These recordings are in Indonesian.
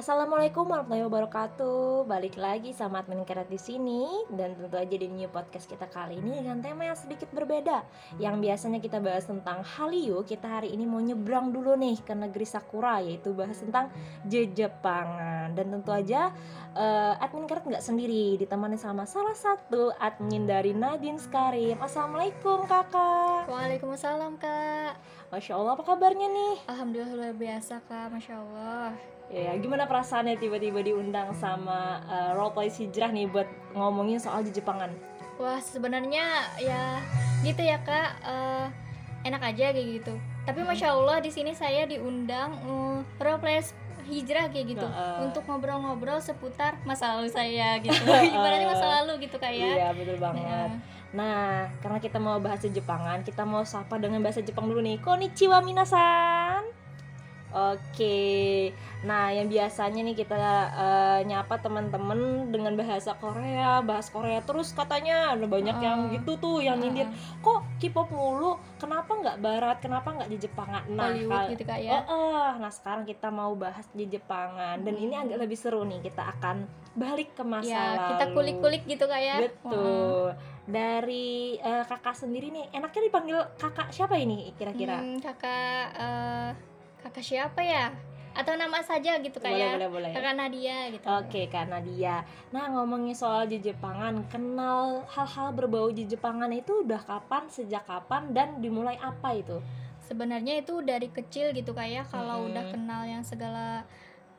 Assalamualaikum warahmatullahi wabarakatuh. Balik lagi sama admin Keret di sini dan tentu aja di new podcast kita kali ini dengan tema yang sedikit berbeda. Yang biasanya kita bahas tentang Hallyu, kita hari ini mau nyebrang dulu nih ke negeri Sakura yaitu bahas tentang Jepangan. Dan tentu aja uh, admin Keret nggak sendiri, ditemani sama salah satu admin dari Nadine Skarim. Assalamualaikum kakak. Waalaikumsalam kak. Masya Allah apa kabarnya nih? Alhamdulillah luar biasa kak, masya Allah. Ya, gimana perasaannya tiba-tiba diundang sama uh, roleplay hijrah nih buat ngomongin soal di Jepangan? Wah sebenarnya ya gitu ya kak, uh, enak aja kayak gitu. Tapi masya Allah di sini saya diundang uh, roleplay hijrah kayak gitu uh, untuk ngobrol-ngobrol seputar masa lalu saya gitu. Ibaratnya masa lalu gitu kak ya. Iya betul banget. Nah. Nah, karena kita mau bahas Jepangan, kita mau sapa dengan bahasa Jepang dulu nih. Konnichiwa minasan. Oke, nah yang biasanya nih kita uh, nyapa teman-teman dengan bahasa Korea, bahas Korea terus katanya ada banyak uh, yang gitu tuh yang uh, nyindir, kok K-pop mulu, kenapa nggak Barat, kenapa nggak di Jepangan? Nah, Hollywood gitu kak ya? Uh, uh, nah sekarang kita mau bahas di Jepangan dan hmm. ini agak lebih seru nih, kita akan balik ke masa ya, lalu. kita kulik-kulik gitu kak ya? Betul. Uh. Dari uh, kakak sendiri nih, enaknya dipanggil kakak siapa ini kira-kira? Hmm, kakak. Uh kakak siapa ya? Atau nama saja gitu kayak boleh, boleh, boleh. kakak Nadia gitu. Oke kak Nadia. Nah ngomongin soal Jepangan kenal hal-hal berbau Jepangan itu udah kapan sejak kapan dan dimulai apa itu? Sebenarnya itu dari kecil gitu kayak kalau hmm. udah kenal yang segala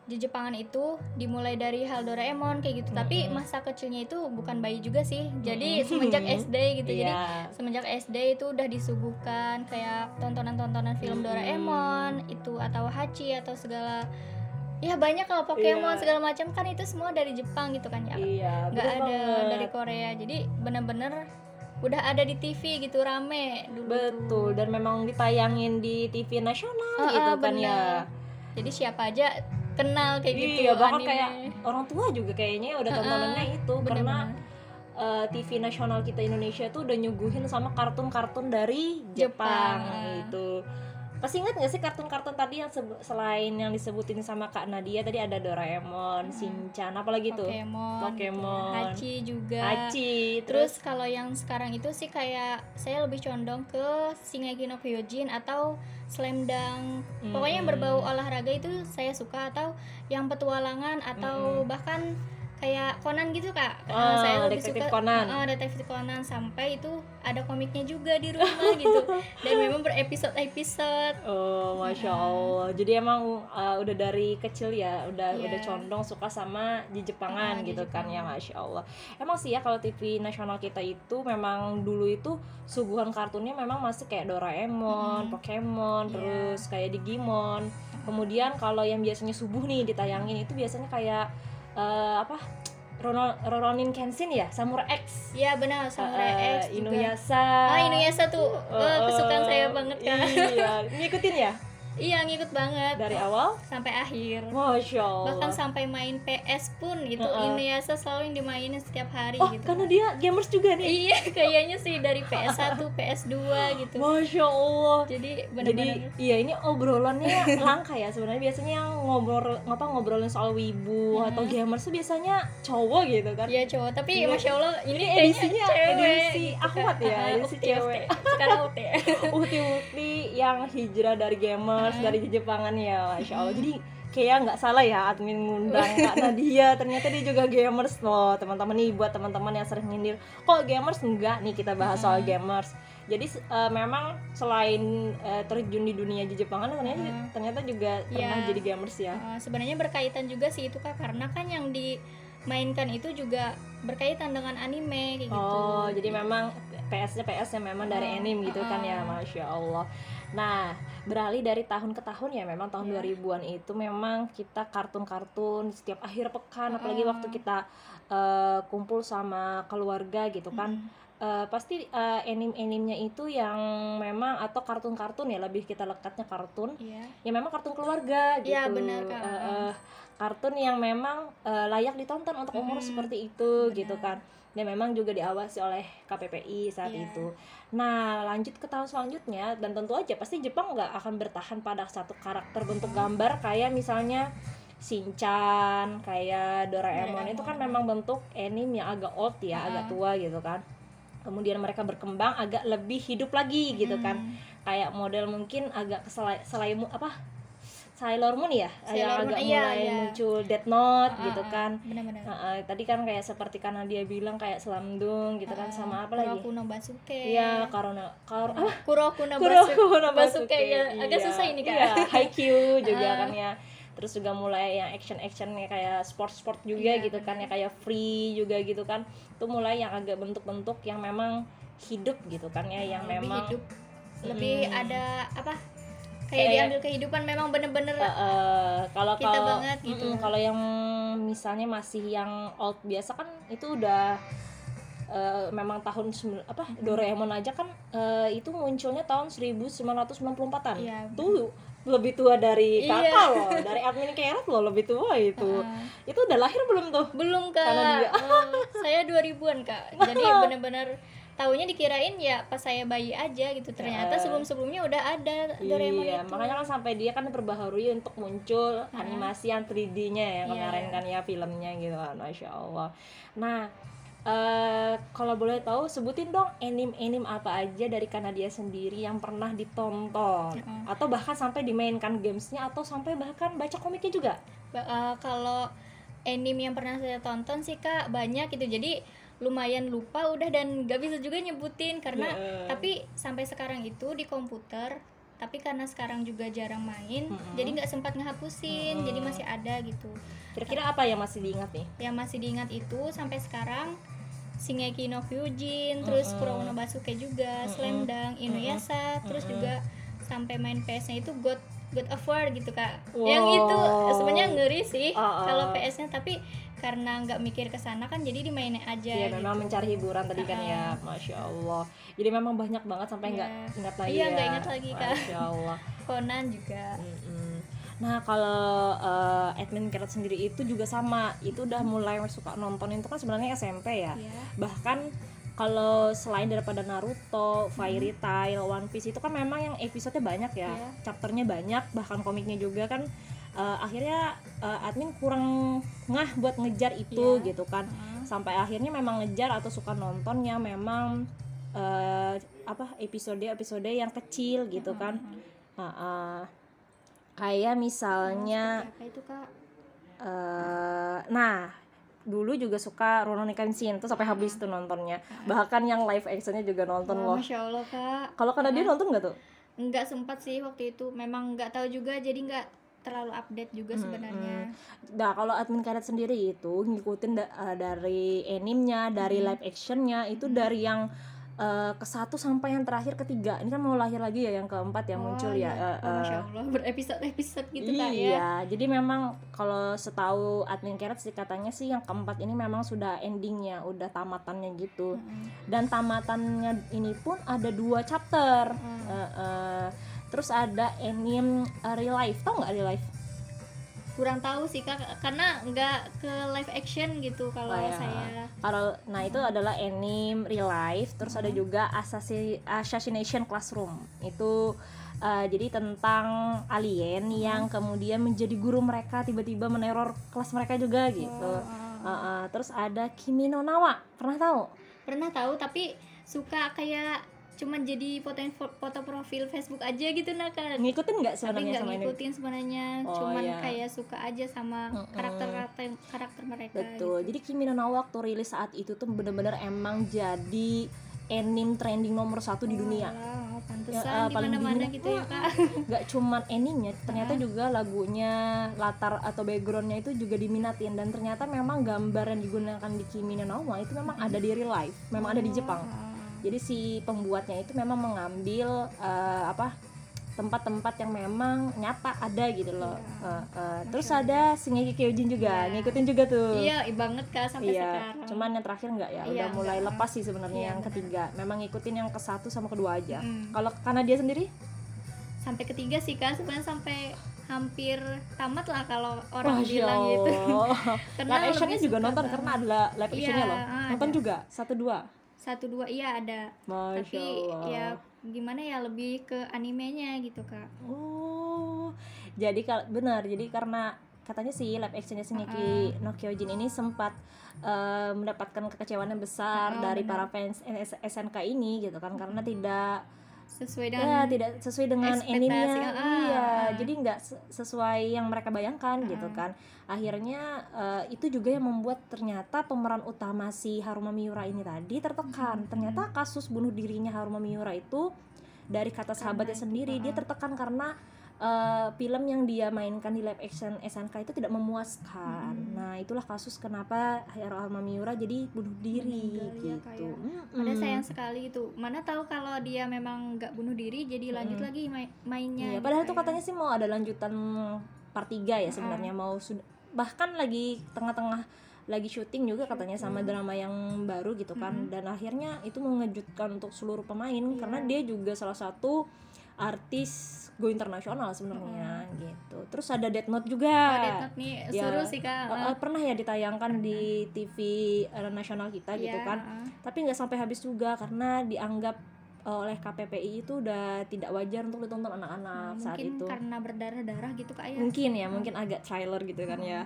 di Jepangan itu dimulai dari hal Doraemon kayak gitu. Mm -hmm. tapi masa kecilnya itu bukan bayi juga sih. Jadi semenjak SD gitu. Yeah. jadi semenjak SD itu udah disuguhkan kayak tontonan-tontonan film Doraemon itu atau Hachi atau segala. Ya banyak kalau Pokemon yeah. segala macam. Kan itu semua dari Jepang gitu kan ya. Yeah, nggak ada banget. dari Korea. Jadi bener-bener udah ada di TV gitu rame dulu betul. Dan memang ditayangin di TV nasional uh, gitu uh, kan bener. ya jadi siapa aja kenal kayak gitu iya bahkan kayak orang tua juga kayaknya udah tontonannya uh, itu. bener -bener. karena uh, TV nasional kita Indonesia tuh udah nyuguhin sama kartun-kartun dari Jepang, Jepang gitu pasti ingat gak sih kartun-kartun tadi yang selain yang disebutin sama Kak Nadia tadi ada Doraemon, hmm. Shinchan, apalagi tuh? Pokemon, Pokemon, gitu. Hachi juga. Hachi. Terus, terus kalau yang sekarang itu sih kayak saya lebih condong ke Shingeki no Kyojin atau Slam Dunk. Hmm. Pokoknya yang berbau olahraga itu saya suka atau yang petualangan atau hmm. bahkan kayak Conan gitu kak oh, saya lebih detektif suka Conan. Uh, detektif Conan sampai itu ada komiknya juga di rumah gitu dan memang berepisode episode oh masya allah jadi emang uh, udah dari kecil ya udah yeah. udah condong suka sama di Jepangan uh, gitu kan ya masya allah emang sih ya kalau TV nasional kita itu memang dulu itu suguhan kartunnya memang masih kayak Doraemon, hmm. Pokemon, yeah. terus kayak Digimon. Kemudian kalau yang biasanya subuh nih ditayangin itu biasanya kayak uh, apa? Ronin Kenshin ya? Samurai X. Iya benar Samurai uh, X juga. Inuyasha. Ah Inuyasha tuh uh, kesukaan saya banget kan. iya. Ngikutin ya Iya ngikut banget dari awal sampai akhir. Masya Allah. Bahkan sampai main PS pun gitu. Uh -uh. Ini ya selalu yang dimainin setiap hari oh, gitu. karena dia gamers juga nih. iya kayaknya sih dari PS1, PS2 gitu. Masya Allah. Jadi benar-benar. Jadi iya ini obrolannya langka ya sebenarnya biasanya yang ngobrol ngapa ngobrolin soal wibu hmm. atau gamers tuh biasanya cowok gitu kan. Iya cowok tapi ya. Masya Allah ini, ini edisinya cewek, edisi gitu. akhwat ya edisi cewek. Sekarang UT. Ukti-ukti yang hijrah dari gamer gamers dari Jepangan ya masya Allah. Jadi kayak nggak salah ya admin ngundang Kak Nadia. Ternyata dia juga gamers loh teman-teman. Nih buat teman-teman yang sering nyindir kok gamers enggak nih kita bahas soal gamers. Jadi uh, memang selain uh, terjun di dunia di Jepangan ternyata hmm. ternyata juga pernah ya, jadi gamers ya. Uh, sebenarnya berkaitan juga sih itu kak. Karena kan yang dimainkan itu juga berkaitan dengan anime kayak gitu. Oh jadi memang PS-nya PS yang memang dari anime gitu uh, kan ya masya Allah Nah, beralih dari tahun ke tahun ya memang tahun yeah. 2000-an itu memang kita kartun-kartun setiap akhir pekan apalagi waktu kita uh, kumpul sama keluarga gitu kan. Mm. Uh, pasti uh, anime-animenya itu yang memang atau kartun-kartun ya lebih kita lekatnya kartun yeah. ya memang kartun keluarga iya, gitu yeah, benar, kan. uh, uh, kartun yang memang uh, layak ditonton untuk umur mm. seperti itu benar. gitu kan dan memang juga diawasi oleh KPPI saat yeah. itu. Nah, lanjut ke tahun selanjutnya dan tentu aja pasti Jepang nggak akan bertahan pada satu karakter bentuk gambar kayak misalnya Shinchan, kayak Doraemon, Doraemon. itu kan memang bentuk anime yang agak old ya, Ah. agak tua gitu kan. Kemudian mereka berkembang agak lebih hidup lagi gitu kan. Hmm. Kayak model mungkin agak selai selaimu apa? Sailor Moon ya, Sailor yang Moon, agak iya, mulai iya. muncul Death Note Ah, gitu ah, kan. benar-benar Nah, eh, tadi kan kayak seperti karena dia bilang kayak Slamdung gitu kan Ah, sama apa lagi? Kuroku no Basuke Iya, karena kar apa? Kuroku no Basuke, no Basuke ya agak Iya, susah ini kak Iya, Haikyuu juga Ah. kan ya. Terus juga mulai yang action-actionnya kayak sport-sport juga Iya, gitu kan ya kayak free juga gitu kan. Itu mulai yang agak bentuk-bentuk yang memang hidup gitu kan ya, yang lebih memang hidup lebih Mm. ada apa kayak Kayak- diambil kehidupan memang bener-bener Eh, eh, kalau Kita kalau banget gitu. kalau yang misalnya masih yang old biasa kan itu udah eh, memang tahun apa Doraemon aja kan eh, itu munculnya tahun 1994-an. Iya, Tuh lebih tua dari Iya. kakak loh, dari admin Keret loh lebih tua itu. Ah. Itu udah lahir belum tuh? belum kak Karena dia- Eh, saya 2000-an kak jadi bener-bener tahunya dikirain ya pas saya bayi aja gitu ternyata Eh. sebelum-sebelumnya udah ada Doraemon iya, itu makanya kan sampai dia kan diperbaharui untuk muncul animasi yang 3D-nya yang Iya, kemarin kan ya filmnya gitu kan, masya Allah. Nah, eh kalau boleh tahu sebutin dong anime-anime apa aja dari Kanadia sendiri yang pernah ditonton Heeh. atau bahkan sampai dimainkan gamesnya atau sampai bahkan baca komiknya juga. Eh, kalau anime yang pernah saya tonton sih kak banyak gitu jadi lumayan lupa udah dan gak bisa juga nyebutin karena Heeh. tapi sampai sekarang itu di komputer tapi karena sekarang juga jarang main Mm-mm. jadi nggak sempat ngehapusin Mm-mm. jadi masih ada gitu Kira-kira apa yang masih diingat nih? yang masih diingat itu sampai sekarang Shingeki no Kyojin, terus Mm-mm. Kuroko no Basuke juga, Mm-mm. Slam Dunk, Inuyasha, terus Mm-mm. juga sampai main PS-nya itu God God of War gitu kak. Wow. Yang itu sebenarnya ngeri sih Ah, ah. kalau PS-nya tapi karena nggak mikir ke sana kan jadi dimainin aja. Iya gitu. memang mencari hiburan tadi kan ya, masya Allah. Jadi memang banyak banget sampai nggak Iya. ingat lagi Iya, ya. nggak ingat lagi, Kak. Masya Allah. Conan juga. Mm-mm. Nah kalau eh, admin Keret sendiri itu juga sama, itu udah mulai suka nonton itu kan sebenarnya SMP ya. Iya. Bahkan kalau selain daripada Naruto, Fairy Tail, One Piece itu kan memang yang episodenya banyak ya, Iya. chapternya banyak, bahkan komiknya juga kan. Eh, akhirnya eh, admin kurang ngah buat ngejar itu Iya. gitu kan Heeh. sampai akhirnya memang ngejar atau suka nonton yang memang eh, apa episode episode yang kecil gitu kan Heeh. Ah, ah. kayak misalnya Seperti apa itu kak? eh nah dulu juga suka Rurouni Kenshin tuh sampai habis tuh nontonnya bahkan yang live actionnya juga nonton Wah, loh Masya Allah kak. kalau karena dia nonton nggak tuh nggak sempat sih waktu itu memang nggak tahu juga jadi nggak terlalu update juga sebenarnya Nah kalau admin karet sendiri itu ngikutin da- eh, dari animenya, dari live actionnya itu dari yang eh, ke satu sampai yang terakhir ketiga. Ini kan mau lahir lagi ya yang keempat yang Oh, muncul iya. ya. eh, Oh. Masya Allah berepisode episode gitu kak ya iya, jadi memang kalau setahu admin karet sih katanya sih yang keempat ini memang sudah endingnya, udah tamatannya gitu. Mm-mm. Dan tamatannya ini pun ada dua chapter. Mm. Eh, eh. Terus ada anime eh, real life, tau nggak real life? kurang tahu sih kak karena nggak ke live action gitu kalau Oh, iya. saya Kalau nah itu adalah anime real life, terus Hmm. ada juga Assassi- Assassination Classroom. Itu uh, jadi tentang alien Hmm. yang kemudian menjadi guru mereka tiba-tiba meneror kelas mereka juga gitu. Oh. Uh, uh, terus ada Kimi no Nawa, pernah tahu? pernah tahu tapi suka kayak cuman jadi foto foto profil Facebook aja gitu nah kan Ngikutin nggak tapi sebenarnya nggak sama ini? ngikutin sebenarnya Oh, cuman iya. kayak suka aja sama karakter karakter karakter mereka Betul. gitu. Jadi Kimi no Nawa waktu rilis saat itu tuh bener-bener emang jadi anime trending nomor satu di dunia. Walah, pantesan Ya, di paling diminat. gitu ya kak nggak cuman endingnya ternyata juga lagunya latar atau backgroundnya itu juga diminatin dan ternyata memang gambar yang digunakan di Kimi no Nawa itu memang ada di real life memang ada di Jepang Oh. Jadi si pembuatnya itu memang mengambil eh, apa tempat-tempat yang memang nyata ada gitu loh Iya. Eh, eh, terus ada Shingeki Kyojin juga Iya. ngikutin juga tuh iya banget kak sampai Iya, sekarang cuman yang terakhir nggak ya, Iya, udah mulai enggak. lepas sih sebenarnya Iya, yang benar. ketiga. Memang ngikutin yang ke satu sama kedua aja. Mm. Kalau karena dia sendiri, sampai ketiga sih kak sebenarnya sampai hampir tamat lah kalau orang Masya bilang gitu. Karena live actionnya juga nonton karena ada live actionnya Iya, loh. ah, Nonton ada. juga satu dua. Satu dua iya ada Masya tapi Allah. ya gimana ya lebih ke animenya gitu kak Oh, jadi kalau benar, jadi karena katanya sih live actionnya Shingeki no Kyojin ini sempat eh, mendapatkan kekecewaan yang besar Uh-uh, dari benar. para fans NS SNK ini gitu kan karena tidak sesuai ya dengan tidak sesuai dengan endingnya ah, iya ah. jadi nggak se- sesuai yang mereka bayangkan gitu kan. Akhirnya eh, itu juga yang membuat ternyata pemeran utama si Haruma Miura ini tadi tertekan. Ternyata kasus bunuh dirinya Haruma Miura itu dari kata sahabatnya sendiri dia ah. tertekan karena eh, film yang dia mainkan di live action SNK itu tidak memuaskan nah itulah kasus kenapa Haruma Miura jadi bunuh diri Meninggal, ya, gitu kayak. Mm-mm. Ada sayang sekali itu. Mana tahu kalau dia memang nggak bunuh diri, jadi lanjut lagi mai- mainnya. Iya, gitu padahal tuh kayak. katanya sih mau ada lanjutan part 3 ya sebenarnya mau sudah bahkan lagi tengah-tengah lagi syuting juga katanya sama drama yang baru gitu kan dan akhirnya itu mengejutkan untuk seluruh pemain karena dia juga salah satu artis go internasional sebenarnya gitu. Terus ada Death Note juga. Oh, Death Note nih Ya, seru sih kak. eh, pernah ya ditayangkan di TV eh, nasional kita gitu Iya, kan. tapi nggak sampai habis juga karena dianggap eh, oleh KPPI itu udah tidak wajar untuk ditonton anak-anak saat mungkin itu. karena berdarah-darah gitu kak ya. mungkin ya mungkin agak trailer gitu kan ya.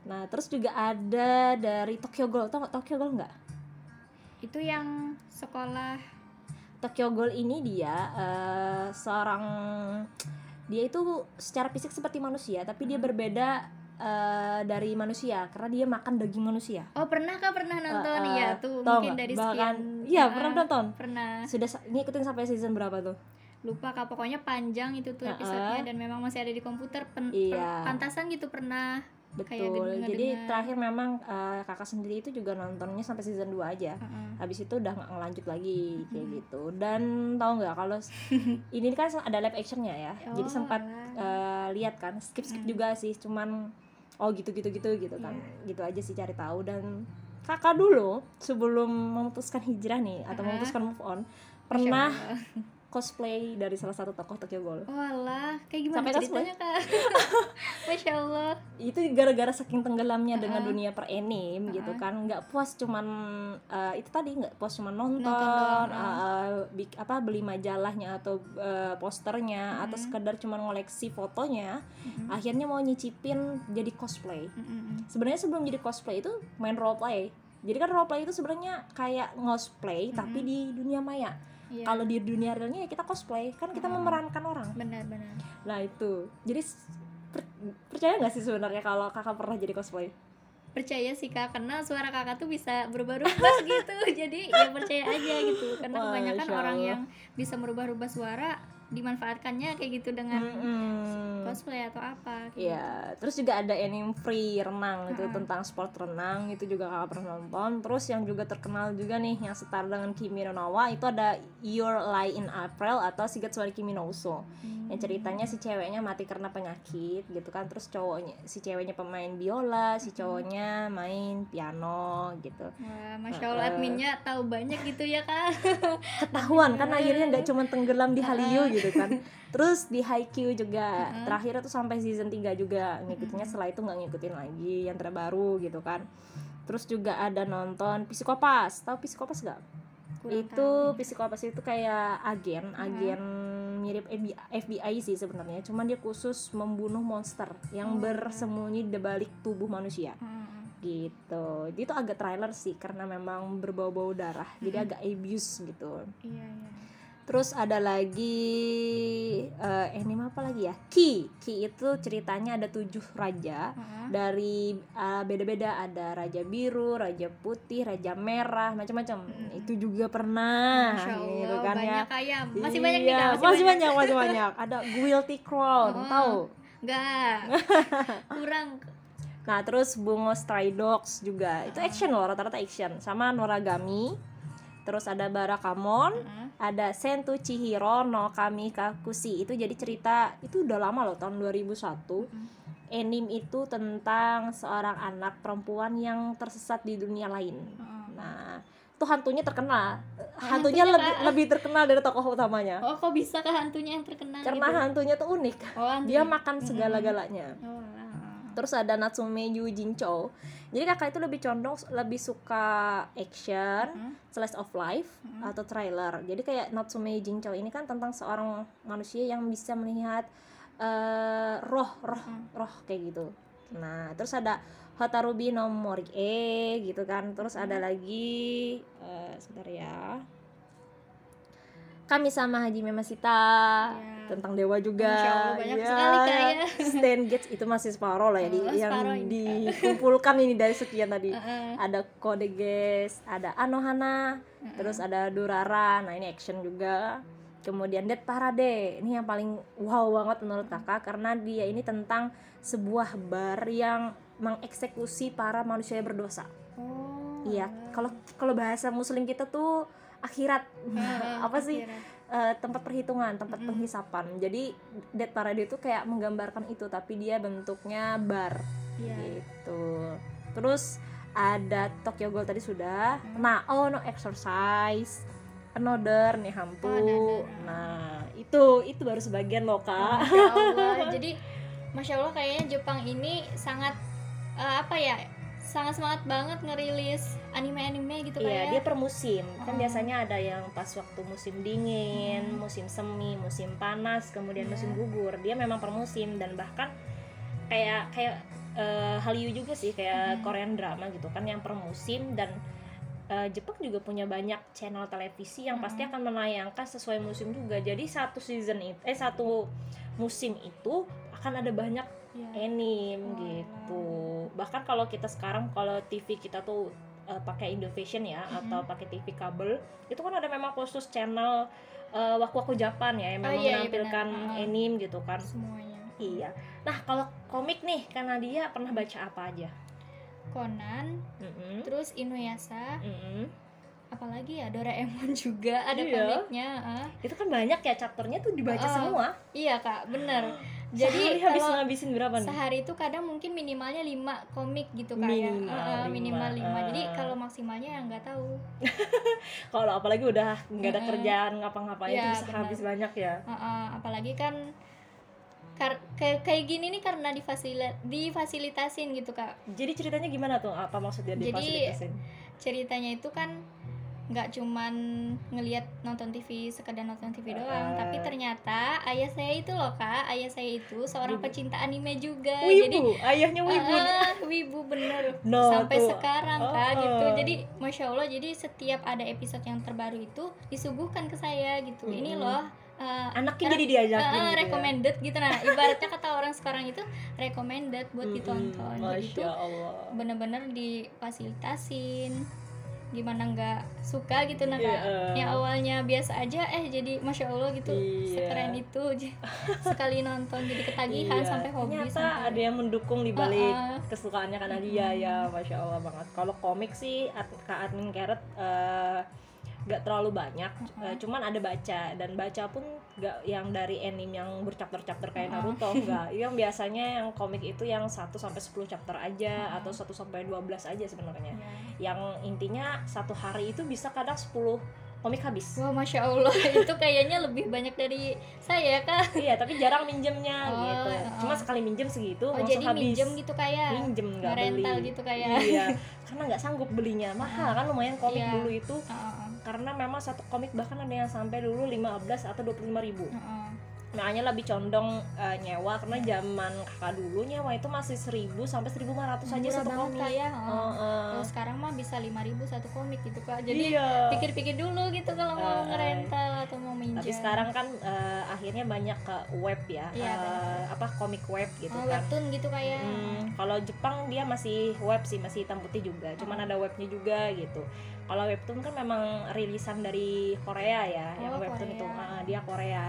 Nah terus juga ada dari Tokyo Ghoul. Tau nggak Tokyo Ghoul nggak? Itu yang sekolah Tokyo Ghoul ini dia eh, seorang dia itu secara fisik seperti manusia tapi dia berbeda eh, dari manusia karena dia makan daging manusia Oh pernah kak pernah nonton Eh, eh, ya tuh tau mungkin nggak? dari Bahkan- sekian. iya Ah, pernah nonton Pernah. sudah ngikutin sampai season berapa tuh Lupa kak pokoknya panjang itu tuh episodenya dan memang masih ada di komputer. Pen- Iya. pantasan gitu pernah. Betul jadi terakhir memang eh, kakak sendiri itu juga nontonnya sampai season 2 aja Heeh. habis itu udah nggak ngelanjut lagi kayak gitu dan tahu nggak kalau ini kan ada live actionnya ya jadi Oh, sempat alah. eh, lihat kan skip skip juga sih cuman oh gitu gitu gitu gitu kan Iya. gitu aja sih cari tahu dan kakak dulu sebelum memutuskan hijrah nih atau Ah. memutuskan move on pernah. cosplay dari salah satu tokoh Tokyo Ghoul. Oh alah, kayak gimana Sampai ceritanya kak? Masya Allah. itu gara-gara saking tenggelamnya dengan Ah. dunia per anime gitu kan. Nggak puas cuman eh, itu tadi nggak puas cuman nonton, Nonton doang, eh, bik- apa beli majalahnya atau eh, posternya atau sekedar cuman ngoleksi fotonya akhirnya mau nyicipin jadi cosplay. Mm-mm. sebenarnya sebelum jadi cosplay itu main role play jadi kan role play itu sebenarnya kayak cosplay tapi di dunia maya Iya. kalau di dunia realnya ya kita cosplay kan kita memerankan orang Benar-benar. Nah itu, jadi per- percaya nggak sih sebenarnya kalau kakak pernah jadi cosplay? Percaya sih kak, karena suara kakak tuh bisa berubah-ubah gitu. Jadi ya percaya aja gitu. Karena Wah, kebanyakan orang yang bisa merubah-rubah suara dimanfaatkannya kayak gitu dengan Mm-mm. cosplay atau apa. Iya, terus juga ada anime free renang itu tentang sport renang itu juga kakak pernah nonton. Terus yang juga terkenal juga nih yang setara dengan Kimi no Na wa itu ada Your Lie in April atau Shigatsu wa Kimi no Uso. Yang ceritanya si ceweknya mati karena penyakit gitu kan. Terus cowoknya si ceweknya pemain biola, si cowoknya main piano gitu. Wah, masya Allah adminnya tahu banyak gitu ya kak. ketahuan kan akhirnya nggak cuma tenggelam di Hallyu gitu kan. Terus di Haikyuu juga terakhir tuh sampai season 3 juga ngikutinnya setelah itu nggak ngikutin lagi yang terbaru gitu kan. Terus juga ada nonton Psikopas. Tahu Psikopas nggak? Kurang itu Psikopas itu kayak agen agen mirip FBI, FBI sih sebenarnya. Cuman dia khusus membunuh monster yang bersembunyi di balik tubuh manusia. Hmm. gitu. Dia itu agak trailer sih karena memang berbau-bau darah. Jadi agak abuse gitu. Iya iya. Terus ada lagi eh anime apa lagi ya Ki Ki itu ceritanya ada tujuh raja Heeh. dari eh, beda-beda ada raja biru raja putih raja merah macam-macam itu juga pernah Masya Allah, gitu kan ya banyak kayak masih banyak nih Iya, kak, masih, banyak masih banyak ada Guilty Crown Oh. tahu Enggak, kurang. Nah, terus Bungo Stray Dogs juga. Itu action loh, rata-rata action. Sama Noragami. Terus ada Barakamon, Heeh. Ada Sentu Chihiro no Kami Kakushi. Itu jadi cerita itu udah lama loh, tahun 2001. Anime itu tentang seorang anak perempuan yang tersesat di dunia lain. Heeh. Nah, itu hantunya terkenal. Hantunya hantunya, lebih Kak. lebih terkenal dari tokoh utamanya. Oh, kok bisa ke hantunya yang terkenal Karena gitu? hantunya tuh unik. Oh. Dia makan segala-galanya. Oh, alah. Terus ada Natsume Yu Jinchou. Jadi kakak itu lebih condong lebih suka action, Hmm. slice of life atau trailer. Jadi kayak Natsume Yu Jinchou ini kan tentang seorang manusia yang bisa melihat eh, roh, roh, roh kayak gitu. Nah, terus ada Hotarubi no Mori E gitu kan. Terus ada lagi eh sebentar ya. Kami sama Haji Memasita Ya. tentang dewa juga. Masya Allah, banyak Ya. sekali, Kak, ya. Stan Gates itu masih separuh lah ya di, Oh, yang separuh ini, dikumpulkan ini dari sekian tadi. Heeh. Ada Kode Geass, ada Anohana, terus ada Durara. Nah, ini action juga. Kemudian Dead Parade. Ini yang paling wow banget menurut Kakak karena dia ini tentang sebuah bar yang mengeksekusi para manusia yang berdosa. Oh. Iya, kalau kalau bahasa muslim kita tuh akhirat. Heeh, Apa sih? akhirat. Eh, tempat perhitungan, tempat penghisapan. Jadi Dead Parade itu kayak menggambarkan itu tapi dia bentuknya bar Iya. gitu. Terus ada Tokyo Ghoul tadi sudah. Nah, oh no exercise. Another nih hampu. Oh, Another. Nah, itu itu baru sebagian loh, Kak. Allah. Jadi Masya Allah kayaknya Jepang ini sangat eh, apa ya? Sangat semangat banget ngerilis anime-anime gitu Iya, kayak. dia per musim. Kan Oh. biasanya ada yang pas waktu musim dingin, musim semi, musim panas, kemudian Iya. musim gugur. Dia memang per musim dan bahkan kayak kayak eh, Hallyu juga sih kayak Korean drama gitu kan yang per musim dan eh, Jepang juga punya banyak channel televisi yang pasti akan menayangkan sesuai musim juga. Jadi satu season itu eh satu musim itu akan ada banyak Iya. anime Oh, gitu. Bahkan kalau kita sekarang kalau TV kita tuh uh, pakai Indovision ya atau pakai TV kabel, itu kan ada memang khusus channel uh, Waku Waku Japan ya yang Oh, memang iya, iya, menampilkan benar. Ah. anime gitu kan. semuanya. Iya. Nah, kalau komik nih karena dia pernah baca apa aja? Conan, Mm-mm. terus Inuyasha, Mm-mm. apalagi ya Doraemon juga ada Iya. komiknya. ah. Itu kan banyak ya chapternya tuh dibaca Oh, semua. Iya kak, bener. Jadi Jadi habis ngabisin berapa nih? sehari itu kadang mungkin minimalnya 5 komik gitu kayak Minimal Heeh, lima. minimal 5 jadi Ah. kalau maksimalnya ya nggak tahu Kalau apalagi udah nggak ada Mm-mm. kerjaan ngapa-ngapain Iya, tuh bisa benar. habis banyak ya. Heeh, apalagi kan kar- kayak kayak gini nih karena difasil difasilitasin gitu kak Jadi ceritanya gimana tuh? Apa maksudnya Jadi, difasilitasin? ceritanya itu kan nggak cuman ngelihat nonton TV sekedar nonton TV doang Ah. tapi ternyata ayah saya itu loh kak ayah saya itu seorang Wibu. pecinta anime juga Wibu, jadi ayahnya wibu. Ah, wibu bener No, sampai tuh. sekarang Oh, kak gitu jadi masya allah jadi setiap ada episode yang terbaru itu disuguhkan ke saya gitu ini Mm-mm. loh uh, Anaknya jadi diajakin uh, gitu ya. recommended gitu nah ibaratnya kata orang sekarang itu recommended buat Mm-mm, ditonton jadi Masya itu Allah. bener-bener difasilitasin gimana nggak suka gitu nah Iya, kak eh. yang awalnya biasa aja eh jadi masya allah gitu Iya. sekeren itu sekali nonton jadi ketagihan Iya, sampai hobi Ternyata sampai ada yang mendukung di balik Uh-uh. kesukaannya karena dia ya, masya Allah banget. Kalau komik sih, ad- Kak Admin Carrot eh, gak terlalu banyak, eh, cuman ada baca dan baca pun gak yang dari anime yang berchapter-chapter kayak Uh-uh. Naruto enggak. Yang biasanya yang komik itu yang 1 sampai 10 chapter aja atau 1 sampai 12 aja sebenarnya. Iya. Yang intinya satu hari itu bisa kadang 10 komik habis. Wah, masya Allah, itu kayaknya lebih banyak dari saya kak. iya, tapi jarang minjemnya Oh, gitu. oh. Cuma sekali minjem segitu Oh, langsung jadi habis. minjem gitu kayak minjem nggak beli rental gitu kayak. iya karena nggak sanggup belinya mahal kan lumayan komik Iya. dulu itu karena memang satu komik bahkan ada yang sampai dulu 15 atau 25 ribu heeh. Makanya lebih condong eh, nyewa karena zaman kakak dulu nyewa itu masih 1000 sampai 1500 aja Murah satu komik Kak, ya. Oh, eh. Kalau sekarang mah bisa 5000 satu komik gitu kak. Jadi iya pikir-pikir dulu gitu kalau mau Eh, ngerental atau mau minjem. tapi sekarang kan eh, akhirnya banyak ke web ya Iya, Eh, apa komik web gitu oh, kan webtoon gitu kayak. Hmm, kalau Jepang dia masih web sih, masih hitam putih juga. Cuman ada webnya juga gitu. Kalau webtoon kan memang rilisan dari Korea ya, yang Oh, webtoon itu Korea. ah, dia Korea.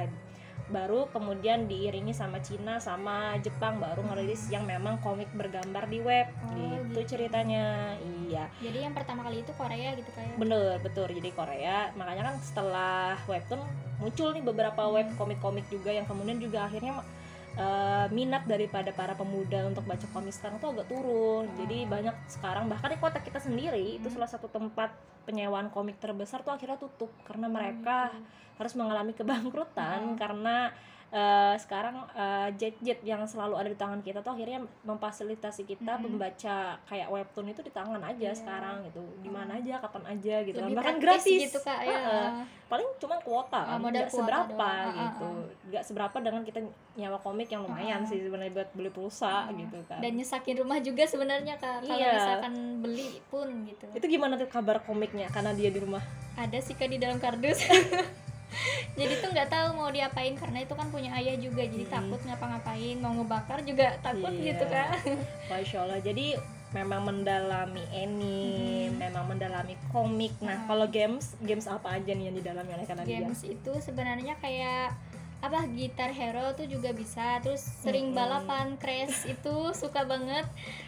Baru kemudian diiringi sama Cina sama Jepang baru ngerilis yang memang komik bergambar di web Oh, gitu, gitu. ceritanya. Iya. Jadi yang pertama kali itu Korea gitu kayak. Bener, betul. Jadi Korea, makanya kan setelah webtoon muncul nih beberapa web komik-komik juga yang kemudian juga akhirnya eh, minat daripada para pemuda untuk baca komik sekarang tuh agak turun. Jadi banyak sekarang bahkan di kota kita sendiri itu salah satu tempat penyewaan komik terbesar tuh akhirnya tutup. Karena mereka harus mengalami kebangkrutan karena eh, sekarang eh, jet-jet yang selalu ada di tangan kita tuh akhirnya memfasilitasi kita Mm-mm. membaca kayak webtoon itu di tangan aja Iya. sekarang gitu di mana aja kapan aja gitu Lebih bahkan praktis gratis gitu kak ya. Paling cuma kuota Ah, kan nggak kuota seberapa doang. Ah, ah, gitu nggak seberapa dengan kita nyawa komik yang lumayan Ah, ah. sih sebenarnya buat beli pulsa gitu kan dan nyesakin rumah juga sebenarnya kak kalau Iya. misalkan beli pun gitu itu gimana tuh kabar komiknya karena dia di rumah ada sih kak di dalam kardus jadi tuh nggak tahu mau diapain karena itu kan punya ayah juga jadi Mm-mm. takut ngapa-ngapain mau ngebakar juga takut Iya. gitu kak Masya Allah jadi memang mendalami anime memang mendalami komik nah Ah. kalau games games apa aja nih yang didalami oleh dia games itu sebenarnya kayak apa gitar hero tuh juga bisa. Terus sering Mm-mm. balapan crash itu suka banget.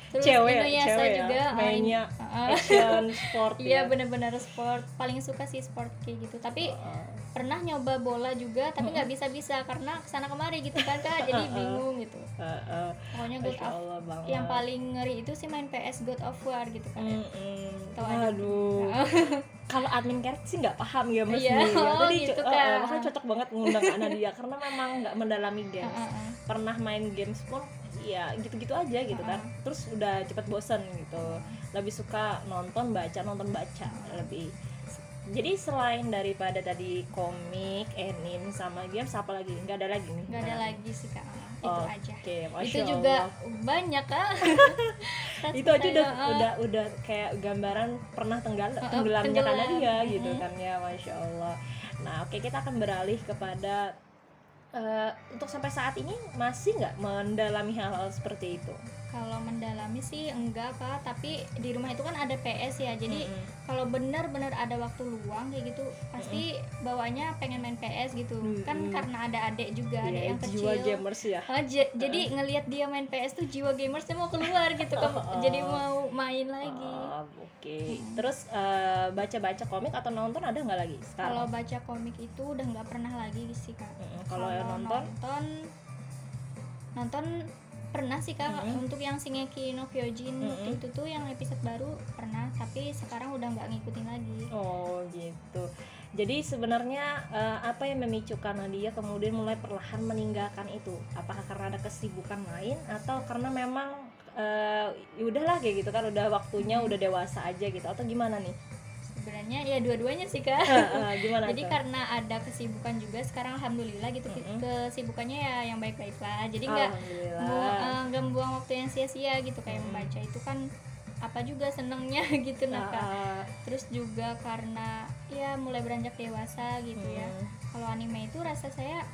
Terus cewek ya Inuyasha cewek juga ya mainnya action sport iya ya. bener-bener sport. Paling suka sih sport kayak gitu. Tapi Ah. pernah nyoba bola juga tapi nggak bisa-bisa karena ke sana kemari gitu kan kak. Jadi bingung gitu. Ah, ah. pokoknya God of Allah banget. yang paling ngeri itu sih main PS God of War gitu kan ya. Mm-mm. Tahu aja. Kalau admin karet sih nggak paham ya mas Iya, Nia. oh Jadi gitu, co- eh, Kak. eh, makanya cocok banget ngundang Kak Nadia karena memang nggak mendalami games. Heeh. Pernah main games pun ya gitu-gitu aja gitu kan. Terus udah cepet bosen gitu. Lebih suka nonton baca nonton baca lebih. Jadi selain daripada tadi komik, anime sama games apa lagi? Nggak ada lagi nih. nggak ada lagi sih kak itu Oh, aja. Oke, itu juga Allah. banyak kak itu aja udah Saya, udah udah kayak gambaran pernah tenggal Uh, uh, tenggelamnya tenggelam. karena dia gitu kan ya masya allah. Nah oke kita akan beralih kepada eh, untuk sampai saat ini masih nggak mendalami hal-hal seperti itu kalau mendalami sih enggak kak tapi di rumah itu kan ada PS ya. Jadi Mm-mm. kalau benar-benar ada waktu luang kayak gitu pasti bawanya pengen main PS gitu. Kan Mm-mm. karena ada adik juga adik Iya, yang jiwa kecil. gamers ya. Ah, j- jadi ngelihat dia main PS tuh jiwa gamersnya mau keluar gitu kan Oh. jadi mau main lagi. Oh, oke. Terus eh, baca-baca komik atau nonton ada nggak lagi kalau baca komik itu udah nggak pernah lagi sih kak. Mm-mm. kalau yang nonton? nonton nonton pernah sih kak Mm-mm. untuk yang Shingeki no Kyojin waktu Mm-mm. itu tuh yang episode baru pernah tapi sekarang udah nggak ngikutin lagi Oh gitu. Jadi sebenarnya eh, apa yang memicu karena dia kemudian mulai perlahan meninggalkan itu? Apakah karena ada kesibukan lain atau karena memang ya udahlah kayak gitu kan udah waktunya udah dewasa aja gitu atau gimana nih? Sebenarnya ya dua-duanya sih kak gimana jadi tuh? karena ada kesibukan juga sekarang alhamdulillah gitu Mm-mm. kesibukannya ya yang baik-baik lah jadi nggak bu- eh, nggak buang waktu yang sia-sia gitu kayak Mm. membaca itu kan apa juga senengnya gitu nah Kak. Terus juga karena ya mulai beranjak dewasa gitu ya mm, kalau anime itu rasa saya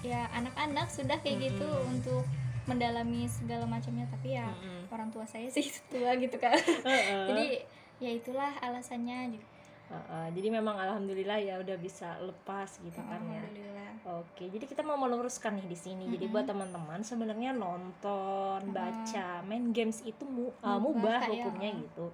ya anak-anak sudah kayak gitu Mm-mm. untuk mendalami segala macamnya tapi ya mm-mm. orang tua saya sih tua gitu kan Eh, eh. jadi ya itulah alasannya gitu Eh, eh, jadi memang alhamdulillah ya udah bisa lepas gitu kan ya. Oke, jadi kita mau meluruskan nih di sini. Jadi Mm-mm. buat teman-teman sebenarnya nonton, Mm. baca, main games itu mu, uh, Mubah, mubah Kak, ya. hukumnya gitu.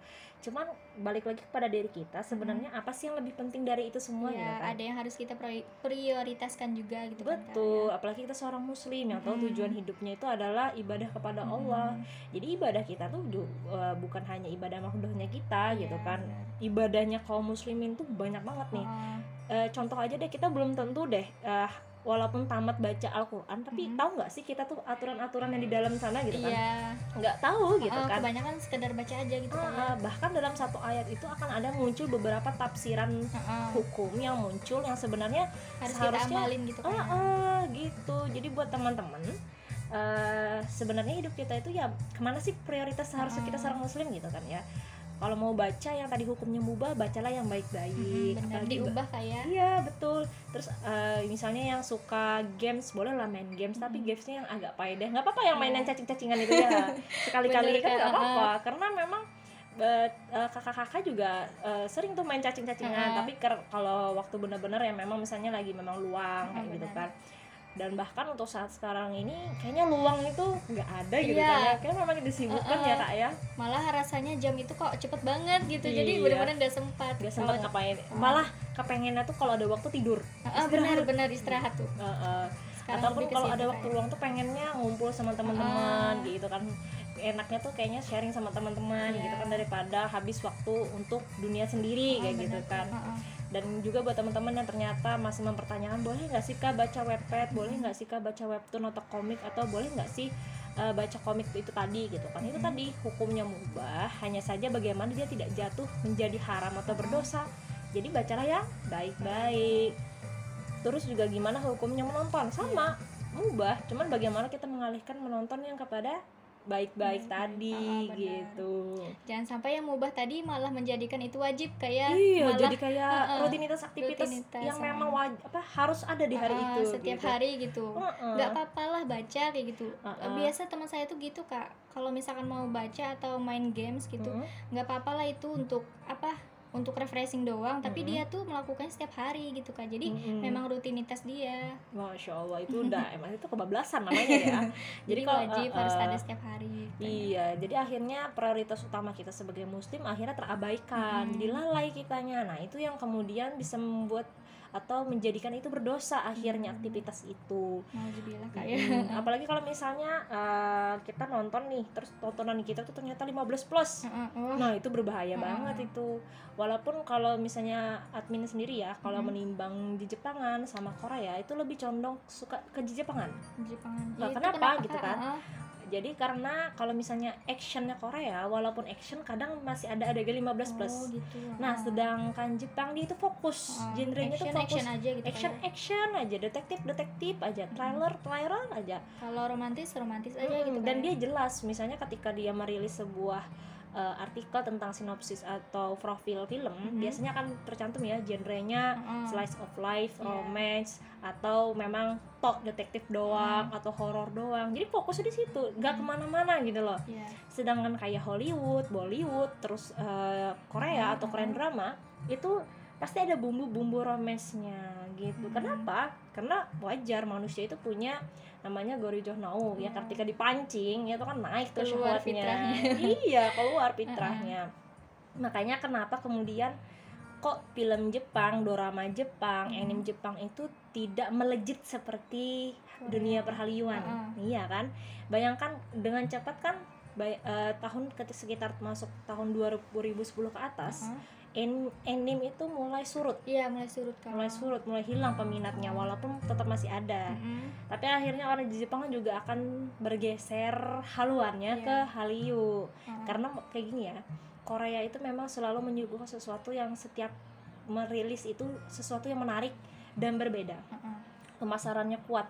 Cuman balik lagi kepada diri kita, sebenarnya apa sih yang lebih penting dari itu semua ya gitu kan? ada yang harus kita priori- prioritaskan juga gitu kan, Kak, Betul, ya. apalagi kita seorang muslim yang tahu Mm-mm. tujuan hidupnya itu adalah ibadah kepada Allah. Mm. Jadi ibadah kita tuh uh, bukan hanya ibadah makhluknya kita gitu Iya, kan. Ibadahnya kaum muslimin tuh banyak banget nih. Oh, Eh, contoh aja deh kita belum tentu deh eh, walaupun tamat baca Al-Qur'an tapi Mhm. tahu nggak sih kita tuh aturan-aturan yang di dalam sana gitu kan? Iya. Nggak tahu gitu Oh, kan? kebanyakan sekedar baca aja gitu kan. Ah, ah, bahkan dalam satu ayat itu akan ada muncul beberapa tafsiran Heeh. hukum yang muncul yang sebenarnya harus kita seharusnya- amalin gitu kan. Ah, ah, gitu. Jadi buat teman-teman eh, sebenarnya hidup kita itu ya ke mana sih prioritas seharusnya kita Ah. seorang muslim gitu kan ya kalau mau baca yang tadi hukumnya mubah bacalah yang baik-baik Mm-mm, benar diubah kayak Iya betul. Terus eh, misalnya yang suka games boleh lah main games, tapi gamesnya yang agak payah. Nggak apa-apa yang mainan cacing-cacingan itu ya. Sekali-kali kan nggak apa-apa. Karena memang eh, eh, kakak-kakak juga eh, sering tuh main cacing-cacingan. Heeh. Tapi kalau waktu bener-bener ya memang misalnya lagi memang luang kayak gitu kan. Dan bahkan untuk saat sekarang ini kayaknya luang itu nggak ada gitu Iya. kan ya. Kayak memang disibukkan Heeh. ya kak ya. malah rasanya jam itu kok cepet banget gitu jadi Iya. benar-benar nggak sempat Gak sempat Kalau- ngapain. Malah kepengennya tuh kalau ada waktu tidur. Ah, benar-benar istirahat tuh Heeh. sekarang ataupun kalau ada waktu luang tuh pengennya ngumpul sama teman-teman Ah. gitu kan enaknya tuh kayaknya sharing sama teman-teman Iya. gitu kan daripada habis waktu untuk dunia sendiri Ah, kayak gitu benar. kan Heeh. Dan juga buat teman-teman yang ternyata masih mempertanyakan boleh nggak sih kak baca webpad? Boleh nggak sih kak baca webtoon atau komik? Atau boleh nggak sih uh, baca komik itu tadi? Gitu kan. Itu Mhm. tadi hukumnya mubah hanya saja bagaimana dia tidak jatuh menjadi haram atau berdosa. Jadi bacalah yang baik-baik. Terus juga gimana hukumnya menonton? Sama mubah. Cuman bagaimana kita mengalihkan menonton yang kepada baik-baik tadi Ah, benar. gitu jangan sampai yang mubah tadi malah menjadikan itu wajib kayak iya malah jadi kayak Heeh. rutinitas aktivitas Rutinitas, yang memang waj apa harus ada di hari ah, itu setiap gitu. hari gitu Heeh. nggak apa-apa lah baca kayak gitu Heeh. biasa teman saya tuh gitu kak kalau misalkan mau baca atau main games gitu Heeh. nggak apa-apa lah itu untuk apa untuk refreshing doang tapi Mm-mm. dia tuh melakukan setiap hari gitu kak jadi Mm-mm. memang rutinitas dia Masya Allah itu udah emang itu kebablasan namanya ya. jadi, kalau, wajib eh, harus eh, ada setiap hari gitu. Iya, jadi akhirnya prioritas utama kita sebagai muslim akhirnya terabaikan, Mm-mm. jadi lalai kitanya. Nah itu yang kemudian bisa membuat atau menjadikan itu berdosa akhirnya Mm. aktivitas itu. Nauzubillah kak ya Mm, Apalagi kalau misalnya eh, kita nonton nih, terus tontonan kita tuh ternyata 15 plus. Heeh, wah, Nah itu berbahaya Mm. banget itu. Walaupun kalau misalnya admin sendiri ya, kalau Mm. menimbang di Jepangan sama Korea itu lebih condong suka ke Jepangan. Jepangan Nah, Ya, itu kenapa gitu kan? Heeh. Jadi karena kalau misalnya actionnya Korea, walaupun action kadang masih ada adegan 15 plus. oh gitu Nah, sedangkan Jepang dia itu fokus, Heeh, genrenya tuh action fokus action aja gitu action kayak. action aja, detektif detektif aja, trailer trailer aja. kalau romantis romantis aja Mm, gitu Dan kayak. dia jelas, misalnya ketika dia merilis sebuah uh, artikel tentang sinopsis atau profil film, Mhm. biasanya kan tercantum ya genrenya Heeh. slice of life, Iya. romance, atau memang tok detektif doang Hmm. atau horor doang. Jadi fokusnya di situ, nggak Hmm. ke mana-mana gitu loh. Iya. Sedangkan kayak Hollywood, Bollywood, terus eh, Korea Hmm, atau Korean hmm. drama itu pasti ada bumbu-bumbu romansnya gitu. Hmm. Kenapa? Karena wajar manusia itu punya namanya gorijoh nau ya Iya. ketika dipancing ya itu kan naik tuh syahwatnya. iya keluar fitrahnya makanya kenapa kemudian kok film Jepang, dorama Jepang, Hmm. anime Jepang itu tidak melejit seperti dunia perhaliuan, Heeh. iya kan? Bayangkan dengan cepat kan, bay- eh, tahun ketika sekitar masuk tahun 2010 ke atas, Heeh. An- anime itu mulai surut, Iya mulai surut kan. mulai surut, mulai hilang peminatnya, walaupun tetap masih ada. Mm-mm. Tapi akhirnya orang di Jepang juga akan bergeser haluannya Iya. ke Hallyu, Heeh. karena kayak gini ya, Korea itu memang selalu menyuguhkan sesuatu yang setiap merilis itu sesuatu yang menarik dan berbeda Heeh. pemasarannya kuat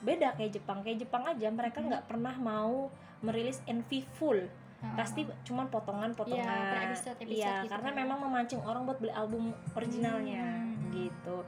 beda kayak Jepang kayak Jepang aja mereka Hmm. nggak pernah mau merilis NV full Heeh. pasti cuman Iya, per potongan-potongan episode-episode iya gitu karena kan. memang memancing orang buat beli album originalnya Hmm. gitu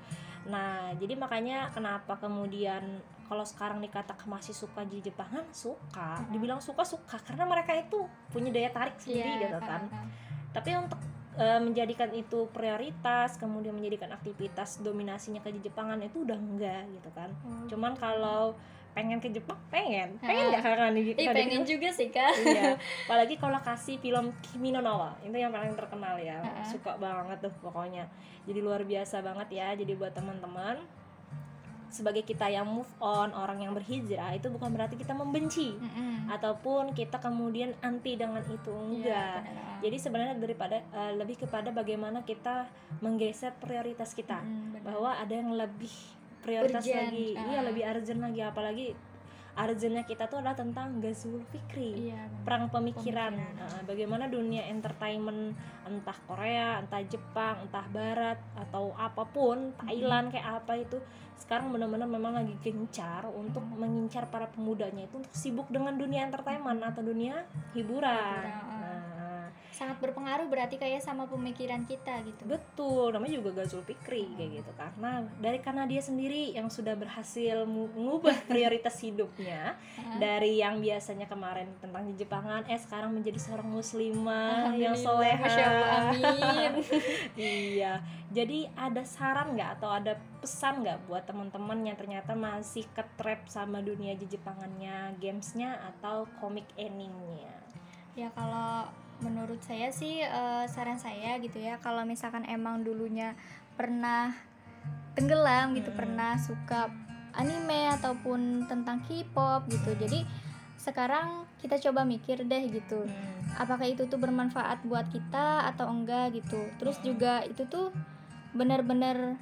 nah jadi makanya kenapa kemudian kalau sekarang dikatakan masih suka di Jepangan suka Hmm. dibilang suka suka karena mereka itu punya daya tarik sendiri Iya, gitu kan heeh. tapi untuk e, menjadikan itu prioritas kemudian menjadikan aktivitas dominasinya ke Jepangan itu udah enggak gitu kan Oh, cuman gitu. kalau pengen ke Jepang? Pengen. Pengen nggak kakak nih Ih, pengen juga sih kak. Iya. Apalagi kalau kasih film Kimi no Na wa itu yang paling terkenal ya. Ah. suka banget tuh pokoknya. Jadi luar biasa banget ya. Jadi buat teman-teman sebagai kita yang move on orang yang berhijrah itu bukan berarti kita membenci. Mm-mm. ataupun kita kemudian anti dengan itu. Iya, enggak. benar. jadi sebenarnya daripada eh, lebih kepada bagaimana kita menggeser prioritas kita. Mm, bahwa ada yang lebih prioritas Urgent, lagi iya ah. lebih urgent lagi apalagi urgentnya kita tuh adalah tentang Gazul Fikri iya perang pemikiran, Pemikiran. Nah, bagaimana dunia entertainment entah Korea entah Jepang entah Barat atau apa pun Thailand kayak apa itu sekarang benar-benar memang lagi gencar untuk Hmm. mengincar para pemudanya itu untuk sibuk dengan dunia entertainment atau dunia hiburan. Hiburan, ah. Nah, sangat berpengaruh berarti kayak sama pemikiran kita gitu. Betul namanya juga Gazul Fikri kayak gitu. Karena dari karena dia sendiri yang sudah berhasil mengubah prioritas hidupnya Heeh. dari yang biasanya kemarin tentang Jepangan eh sekarang menjadi seorang muslimah yang Allah, amin. Iya. Jadi ada saran nggak atau ada pesan nggak buat teman-teman yang ternyata masih ketrap sama dunia Jepangannya gamesnya atau komik animenya? Ya kalau menurut saya sih eh, saran saya gitu ya kalau misalkan emang dulunya pernah tenggelam gitu Hmm. pernah suka anime ataupun tentang K-pop gitu jadi sekarang kita coba mikir deh gitu apakah itu tuh bermanfaat buat kita atau enggak gitu terus Hmm. juga itu tuh benar-benar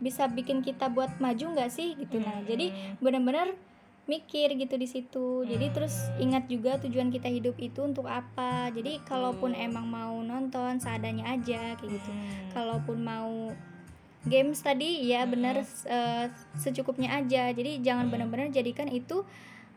bisa bikin kita buat maju nggak sih gitu nah Hmm. jadi benar-benar mikir gitu di situ jadi terus Hmm. ingat juga tujuan kita hidup itu untuk apa jadi kalaupun Betul. emang mau nonton seadanya aja kayak gitu Hmm. kalaupun mau games tadi ya Hmm. benar eh, secukupnya aja jadi jangan Hmm. benar-benar jadikan itu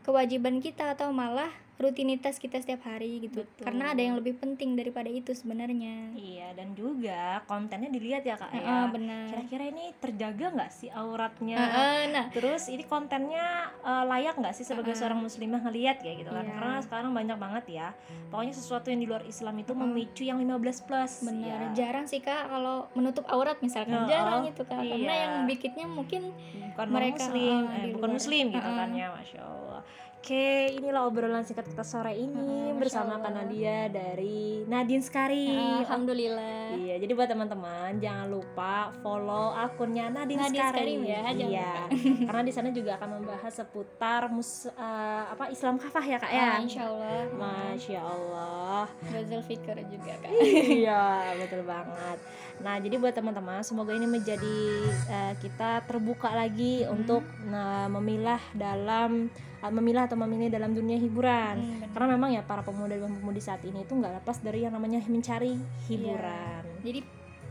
kewajiban kita atau malah rutinitas kita setiap hari gitu Betul. karena ada yang lebih penting daripada itu sebenarnya Iya dan juga kontennya dilihat ya kak Heeh, ya. benar Kira-kira ini terjaga nggak sih auratnya? Heeh, nah Terus ini kontennya eh, layak nggak sih sebagai Heeh. seorang muslimah ngelihat kayak gitu kan? Iya. Karena sekarang banyak banget ya. Pokoknya sesuatu yang di luar Islam itu Heeh. memicu yang 15 plus. benar Ya. jarang sih kak kalau menutup aurat misalkan Heeh, jarang itu kak karena iya. yang bikinnya mungkin bukan mereka, muslim, heeh, eh, bukan muslim gitu Heeh. kan ya, masya Allah. Oke, inilah obrolan singkat kita sore ini Masya bersama Kak. Nadia dari Nadine Skari. alhamdulillah Iya, jadi buat teman-teman jangan lupa follow akunnya Nadine, Nadine Skari. Skarim ya, jangan iya. Karena di sana juga akan membahas seputar mus eh, apa Islam kafah ya kak ya. Ah, insya Allah Masya Allah. Gozal Fikr juga kak Iya, betul banget. Nah, jadi buat teman-teman, semoga ini menjadi eh, kita terbuka lagi Hmm. untuk nah, memilah dalam memilah atau memilih dalam dunia hiburan. Hmm. Karena memang ya para pemuda dan pemudi saat ini itu nggak lepas dari yang namanya mencari hiburan. jadi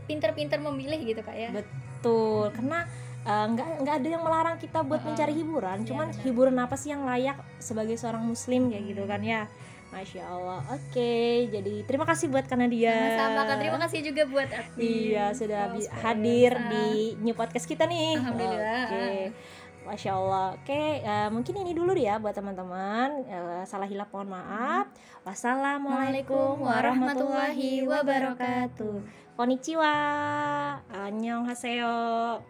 pinter-pinter memilih gitu kak ya Betul, karena eh, nggak nggak ada yang melarang kita buat Heeh. mencari hiburan. Iya, Cuman benar. hiburan apa sih yang layak sebagai seorang muslim kayak gitu kan ya. Masya Allah. Oke, jadi terima kasih buat Kanadia. sama-sama terima kasih juga buat admin Iya, sudah Oh, hadir di new podcast kita nih. Alhamdulillah. Oke. Masya Allah. Oke, eh, mungkin ini dulu ya buat teman-teman. Eh, salah hilap mohon maaf. Wassalamualaikum warahmatullahi wabarakatuh. Konnichiwa. Annyeonghaseyo.